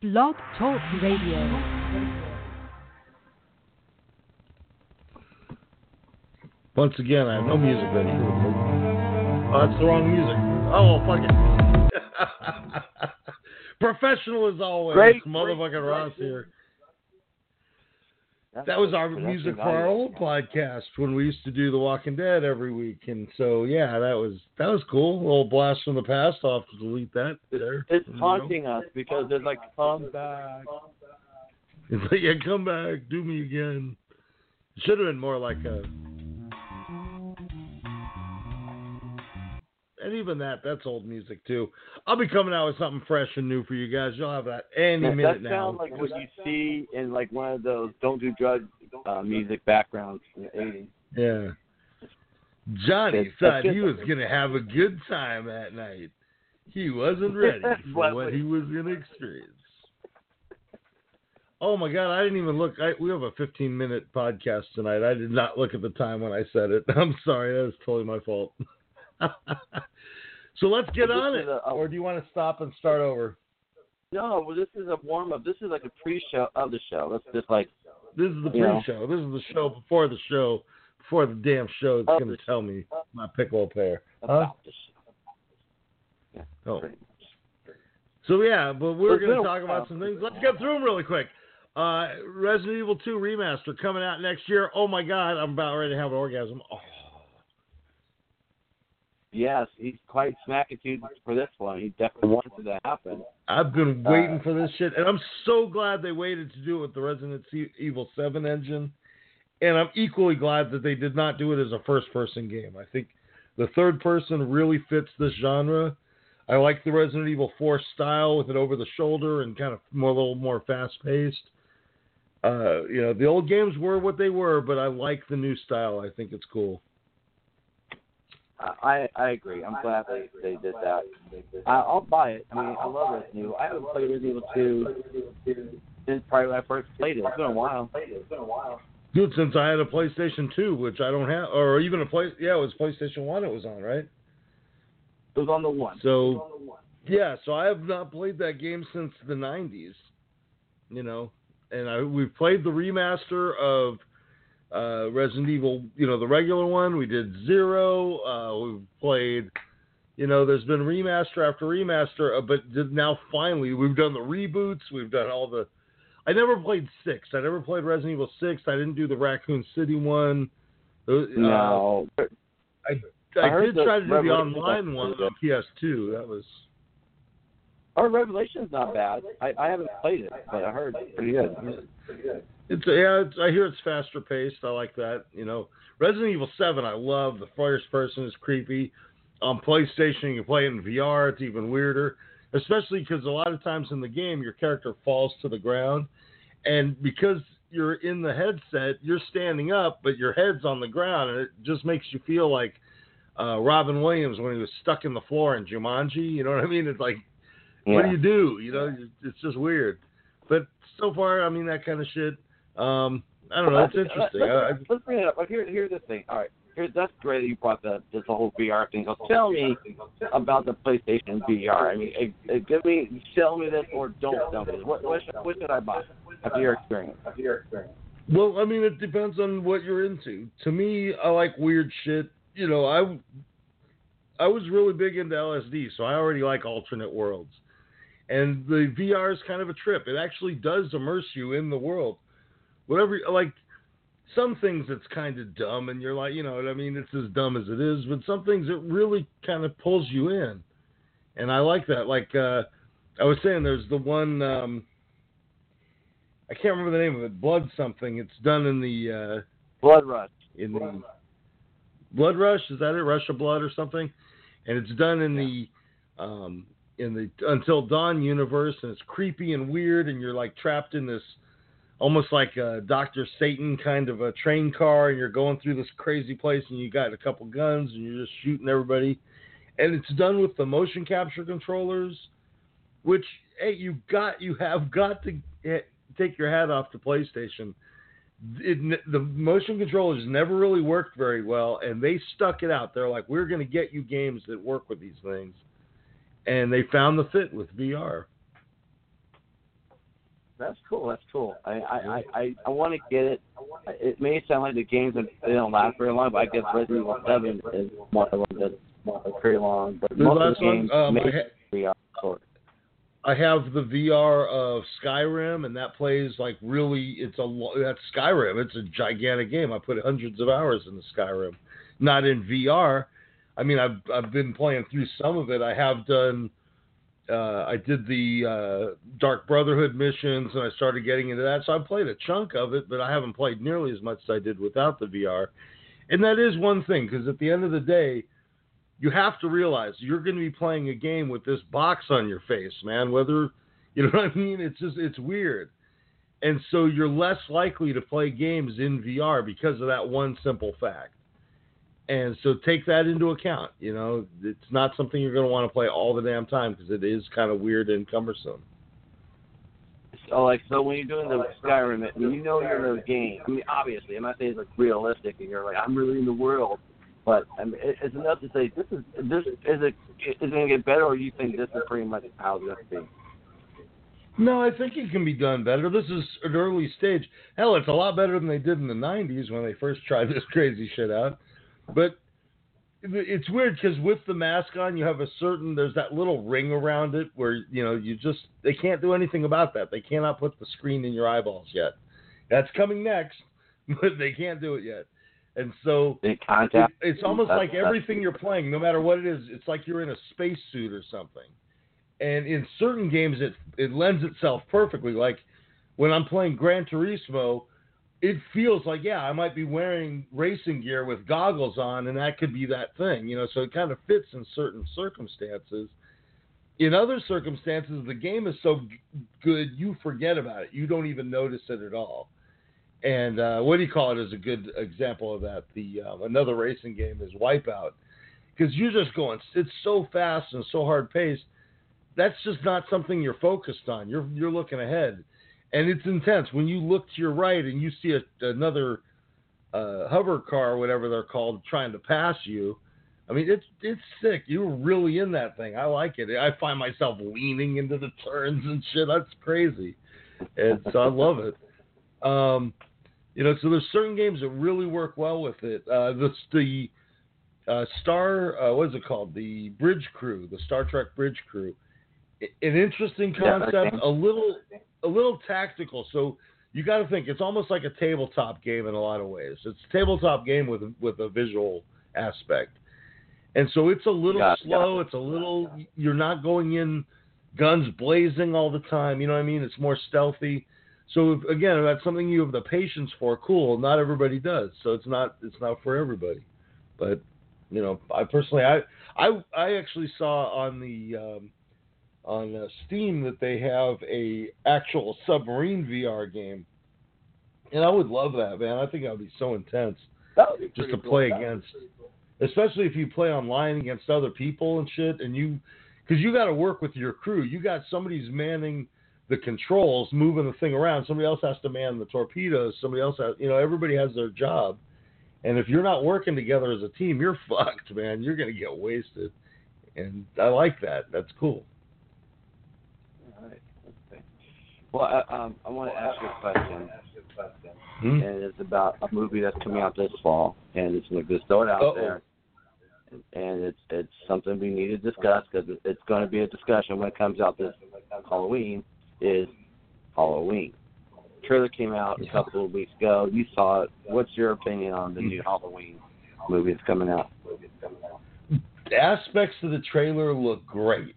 Blog Talk Radio. Once again, I have no music ready. Oh, that's the wrong music. Oh, fuck it. Professional as always. Great, Motherfucking great, Ross great. here. That was our music for our old podcast when we used to do The Walking Dead every week. And so, yeah, that was that was cool. A little blast from the past. I'll have to delete that there. It's You know? haunting us because there's like come back. It's like, yeah, come back, do me again. It should have been more like a. And even that, that's old music too. I'll be coming out with something fresh and new for you guys. You'll have that any That, minute that now. sounds like what you see in like one of those don't do Drugs" uh, music backgrounds in the 80s. Yeah. Johnny thought he was going to have a good time that night. He wasn't ready for What- he was going to experience. Oh my God! I didn't even look. I, we have a 15 minute podcast tonight. I did not look at the time when I said it. I'm sorry. That was totally my fault. so let's get This on it. a- a- or do you want to stop and start over? No, well, this is a warm up. This is like a pre-show of the show. Let's just like This is the pre-show. This is the show before the show. Before the damn show is going to tell me my pickle pair. Huh? about. Oh. So yeah, but we're Well, going to talk about some things. Let's get through them really quick. Uh, Resident Evil 2 remaster coming out next year. Oh my God, I'm about ready to have an orgasm. Oh. Yes, he's quite smackitude for this one. He definitely wants it to happen. I've been Uh, waiting for this shit, and I'm so glad they waited to do it with the Resident Evil 7 engine. And I'm equally glad that they did not do it as a first-person game. I think the third person really fits this genre. I like the Resident Evil 4 style with it over the shoulder and kind of more a little more fast-paced. Uh, you know, the old games were what they were, but I like the new style. I think it's cool. I I agree. I'm glad they they did that. I, I'll buy it. I mean, I love Resident Evil. I haven't played Resident Evil 2 since probably when I first played it. It's been a while. It's been a while. Dude, since I had a PlayStation 2, which I don't have, or even a play, yeah, it was PlayStation 1 it was on, right? It was on the one. So, yeah, so I have not played that game since the 90s, you know, and I, we've played the remaster of uh, Resident Evil, you know, the regular one. We did Zero. Uh, we've played, you know, there's been remaster after remaster, uh, but now finally we've done the reboots. We've done all the. I never played six. I never played Resident Evil six. I didn't do the Raccoon City one. Uh, No. I, I I, did try to do the online one pretty on PS2. That was Our Revelation's not bad. I, I haven't played it, but I heard it's pretty good. It's yeah, it's, I hear it's faster paced. I like that. You know, Resident Evil Seven, I love. The first person is creepy. On PlayStation, you can play it in VR. It's even weirder, especially because a lot of times in the game, your character falls to the ground, and because you're in the headset, you're standing up, but your head's on the ground, and it just makes you feel like uh, Robin Williams when he was stuck in the floor in Jumanji. You know what I mean? It's like what do you do? You know, it's just weird. But so far, I mean, that kind of shit. Um, I don't know. It's interesting. Let's, I, I, let's bring it up. Here, here's the thing. All right. Here, that's great that you brought the this whole VR thing. So tell me about the PlayStation VR. I mean, give me, sell me this or don't sell me this. What, what, should, what should I buy after your experience? After your experience. well, I mean, it depends on what you're into. To me, I like weird shit. You know, I I was really big into LSD, so I already like alternate worlds. And the VR is kind of a trip. It actually does immerse you in the world. Whatever, like some things it's kind of dumb, and you're like, you know what I mean? It's as dumb as it is. But some things it really kind of pulls you in, and I like that. Like uh, I was saying, there's the one um, I can't remember the name of it. Blood something. It's done in the uh, Blood Rush. in the Blood Rush. Is that it? Rush of Blood or something? And it's done in the um, in the Until Dawn universe, and it's creepy and weird, and you're like trapped in this almost like a Doctor Satan kind of a train car, and you're going through this crazy place, and you got a couple guns, and you're just shooting everybody. And it's done with the motion capture controllers, which hey, you got you have got to take your hat off to PlayStation it, the motion controllers never really worked very well, and they stuck it out. They're like, we're going to get you games that work with these things, and they found the fit with VR. That's cool. That's cool. I I I, I want to get it. It may sound like the games they don't last very long, but I guess Resident Evil Seven is one of them that's pretty long. But The most of the games one, um, may I ha- be short. I have the VR of Skyrim, and that plays like really. It's a that's Skyrim. It's a gigantic game. I put hundreds of hours into Skyrim, not in VR. I mean, I've I've been playing through some of it. I have done. Uh, I did the uh, Dark Brotherhood missions, and I started getting into that. So I played a chunk of it, but I haven't played nearly as much as I did without the VR. And that is one thing, because at the end of the day, you have to realize you're going to be playing a game with this box on your face, man. Whether you know what I mean, it's just it's weird, and so you're less likely to play games in VR because of that one simple fact. And so take that into account. You know, it's not something you're going to want to play all the damn time because it is kind of weird and cumbersome. So like so when you're doing the Skyrim, mean, you know you're in the game. I mean, obviously, I'm not saying it's like realistic, and you're like I'm really in the world. But I mean, it's enough to say this is this is it is it going to get better, or you think this is pretty much how it's going to be? No, I think it can be done better. This is an early stage. Hell, it's a lot better than they did in the '90s when they first tried this crazy shit out. But it's weird because with the mask on, you have a certain there's that little ring around it where you know you just they can't do anything about that. They cannot put the screen in your eyeballs yet. That's coming next, but they can't do it yet. And so it, it's almost That's- like everything you're playing, no matter what it is, it's like you're in a spacesuit or something. And in certain games, it it lends itself perfectly. Like when I'm playing Gran Turismo, it feels like yeah, I might be wearing racing gear with goggles on, and that could be that thing, you know. So it kind of fits in certain circumstances. In other circumstances, the game is so g- good you forget about it. You don't even notice it at all. And uh, what do you call it is a good example of that. The um, another racing game is Wipeout, because you're just going. It's so fast and so hard paced. That's just not something you're focused on. You're you're looking ahead, and it's intense. When you look to your right and you see a, another uh, hover car, whatever they're called, trying to pass you. I mean, it's it's sick. You're really in that thing. I like it. I find myself leaning into the turns and shit. That's crazy, and so I love it. Um, you know, so there's certain games that really work well with it. Uh, the the uh, Star, uh, what is it called? The Bridge Crew, the Star Trek Bridge Crew. An interesting concept, a little a little tactical. So you got to think it's almost like a tabletop game in a lot of ways. It's a tabletop game with with a visual aspect, and so it's a little Got it, slow. It's a little you're not going in guns blazing all the time. You know what I mean? It's more stealthy. So if, again, if that's something you have the patience for. Cool. Not everybody does, so it's not it's not for everybody. But you know, I personally, I I I actually saw on the um, on uh, Steam that they have a actual submarine VR game, and I would love that, man. I think that would be so intense be just to cool. play That against, cool. especially if you play online against other people and shit, and you, because you got to work with your crew. You got somebody's manning the controls, moving the thing around. Somebody else has to man the torpedoes. Somebody else has, you know, everybody has their job. And if you're not working together as a team, you're fucked, man. You're gonna get wasted. And I like that. That's cool. All right. Okay. Well, I, um, I want to ask you a question, Hmm? and it's about a movie that's coming out this fall, and it's going to throw it out Uh-oh. there, and it's it's something we need to discuss because it's going to be a discussion when it comes out this Halloween. Is Halloween? Trailer came out a couple of weeks ago. You saw it. What's your opinion on the new Halloween movie that's coming out? The aspects of the trailer look great,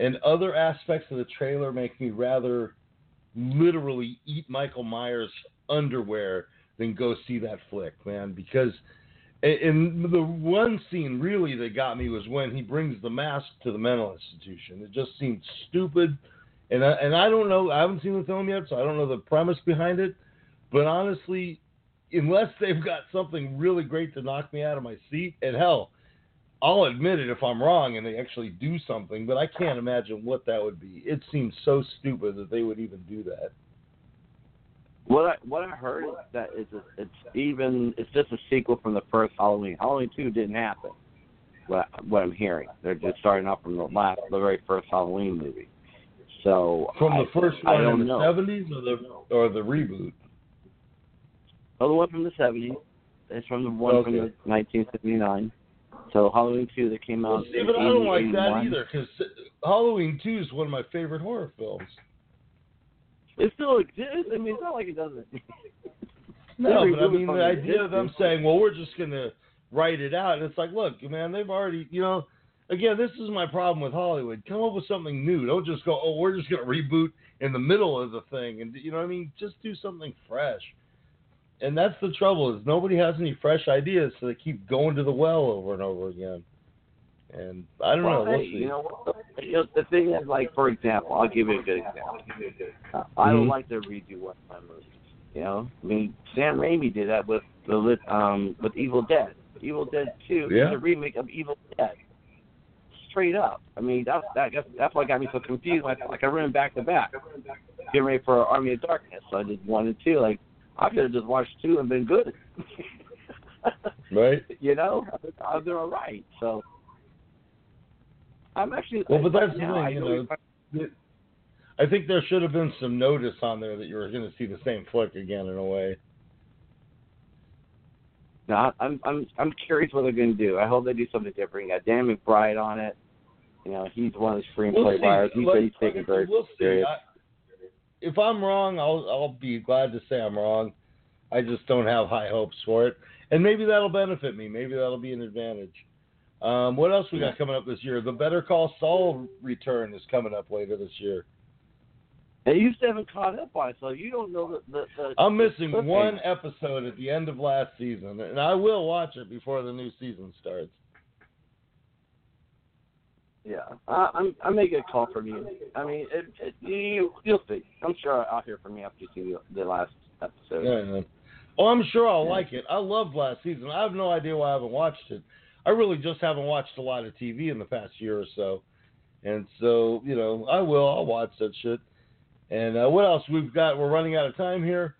and other aspects of the trailer make me rather literally eat Michael Myers' underwear than go see that flick, man. Because and the one scene really that got me was when he brings the mask to the mental institution. It just seemed stupid, and I, and I don't know. I haven't seen the film yet, so I don't know the premise behind it. But honestly, unless they've got something really great to knock me out of my seat, and hell, I'll admit it if I'm wrong and they actually do something, but I can't imagine what that would be. It seems so stupid that they would even do that. What I what I heard is that it's a, it's even it's just a sequel from the first Halloween. Halloween two didn't happen. What what I'm hearing, they're just starting off from the last the very first Halloween movie. So From the I, first I one don't in the seventies or the or the reboot? Oh, the one from the '70s. It's from the one from the 1979. So Halloween 2 that came Well, out. see, in but I don't like 80, that 81. either because Halloween Two is one of my favorite horror films. It still exists. I mean, it's not like it doesn't. No, but I mean the idea of them saying, "Well, we're just gonna write it out," and it's like, look, man, they've already, you know, again, this is my problem with Hollywood. Come up with something new. Don't just go, "Oh, we're just gonna reboot in the middle of the thing," and you know what I mean? Just do something fresh. And that's the trouble is nobody has any fresh ideas, so they keep going to the well over and over again. And I don't well, know. We'll hey, you know, what? you know, the thing is, like, for example, I'll give you a good example. Uh, I Mhm. don't like to redo one of my movies. You know, I mean, Sam Raimi did that with the um with Evil Dead. Evil Dead Two Yeah. is a remake of Evil Dead. Straight up. I mean, that's that, that's that's what got me so confused. I felt like I ran back to back, getting ready for Army of Darkness. So I did one and two. Like, I could have just watched two and been good. right? you know, uh, I've been all right. So I'm actually Well, but that's the thing, you know. I think there should have been some notice on there that you were going to see the same flick again in a way. No, I'm I'm I'm curious what they're going to do. I hope they do something different. You got Dan McBride on it. You know, he's one of the We'll screenplay see. writers. He Like, said he's taking very we'll serious. I, if I'm wrong, I'll I'll be glad to say I'm wrong. I just don't have high hopes for it, and maybe that'll benefit me. Maybe that'll be an advantage. Um, what else we got coming up this year? The Better Call Saul return is coming up later this year. And you still haven't caught up on it, so you don't know the. the, the I'm missing the one episode at the end of last season, and I will watch it before the new season starts. Yeah, I, I'm I'm making a call from you. I mean, it, it, you you'll see. I'm sure I'll hear from you after you see the, the last episode. Yeah, yeah. Oh, I'm sure I'll Yeah. like it. I loved last season. I have no idea why I haven't watched it. I really just haven't watched a lot of TV in the past year or so, and so you know I will. I'll watch that shit. And uh, what else we've got? We're running out of time here.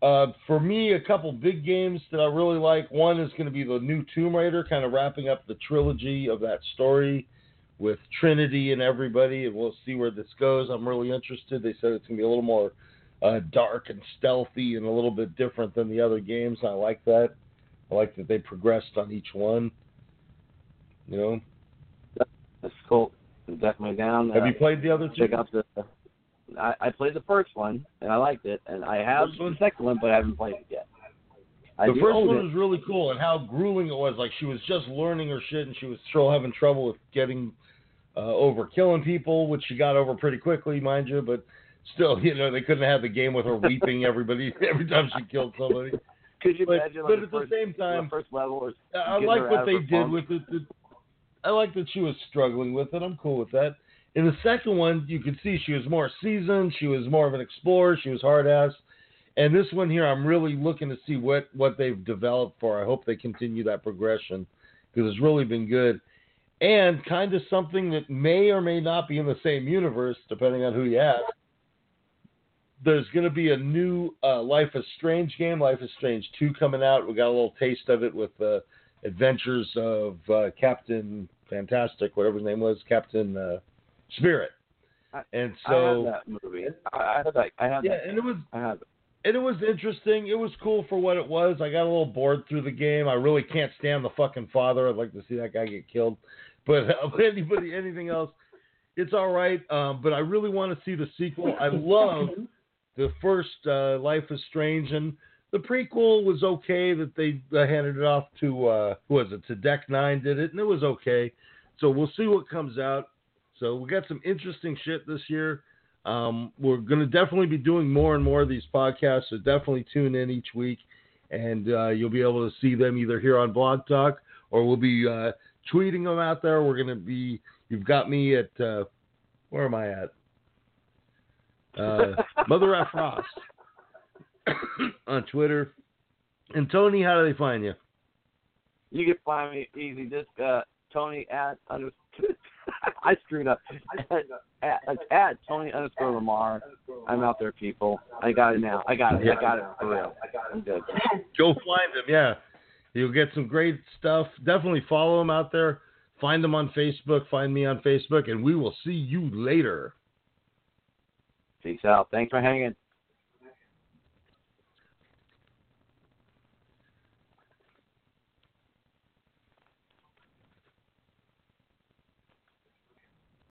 Uh, for me, a couple big games that I really like. One is going to be the new Tomb Raider, kind of wrapping up the trilogy of that story with Trinity and everybody, and we'll see where this goes. I'm really interested. They said it's going to be a little more uh, dark and stealthy and a little bit different than the other games. I like that. I like that they progressed on each one. You know, That's cool. Definitely down. have uh, you played the other two? check out the. I, I played the first one and I liked it, and I have the second one, but I haven't played it yet. I the first one it. was really cool, and how grueling it was. Like she was just learning her shit, and she was still having trouble with getting uh, over killing people, which she got over pretty quickly, mind you. But still, you know, they couldn't have the game with her weeping everybody every time she killed somebody. Could you But, imagine? but like at the the first, same time, the first level was I like what they did funk? with it. The- I like that she was struggling with it. I'm cool with that. In the second one, you could see she was more seasoned. She was more of an explorer. She was hard ass. And this one here, I'm really looking to see what what they've developed for. I hope they continue that progression because it's really been good. And kind of something that may or may not be in the same universe, depending on who you ask. There's going to be a new uh, Life is Strange game, Life is Strange 2 coming out. We got a little taste of it with uh, Adventures of uh, Captain Fantastic, whatever his name was, Captain uh, Spirit. I- And I so, have that movie. I, I have that. I yeah, that. and it was I have it. And it was interesting. It was cool for what it was. I got a little bored through the game. I really can't stand the fucking father. I'd like to see that guy get killed. But uh, anybody, anything else, it's all right. Um, but I really want to see the sequel. I love the first uh, Life is Strange, and the prequel was okay. That they uh, handed it off to uh, who was it? To Deck Nine did it, and it was okay. So we'll see what comes out. So we got some interesting shit this year. Um, we're going to definitely be doing more and more of these podcasts, so definitely tune in each week, and uh, you'll be able to see them either here on Blog Talk or we'll be uh, tweeting them out there. We're going to be. You've got me at uh, where am I at? Uh, Mother F Ross on Twitter. And Tony, how do they find you? You can find me easy. Just uh, Tony at under. I screwed up. At, at, at Tony underscore Lamar. I'm out there, people. I got it now. I got it. I got it for real. I'm good. Go find them. Yeah, you'll get some great stuff. Definitely follow them out there. Find them on Facebook. Find me on Facebook, and we will see you later. Peace out. Thanks for hanging.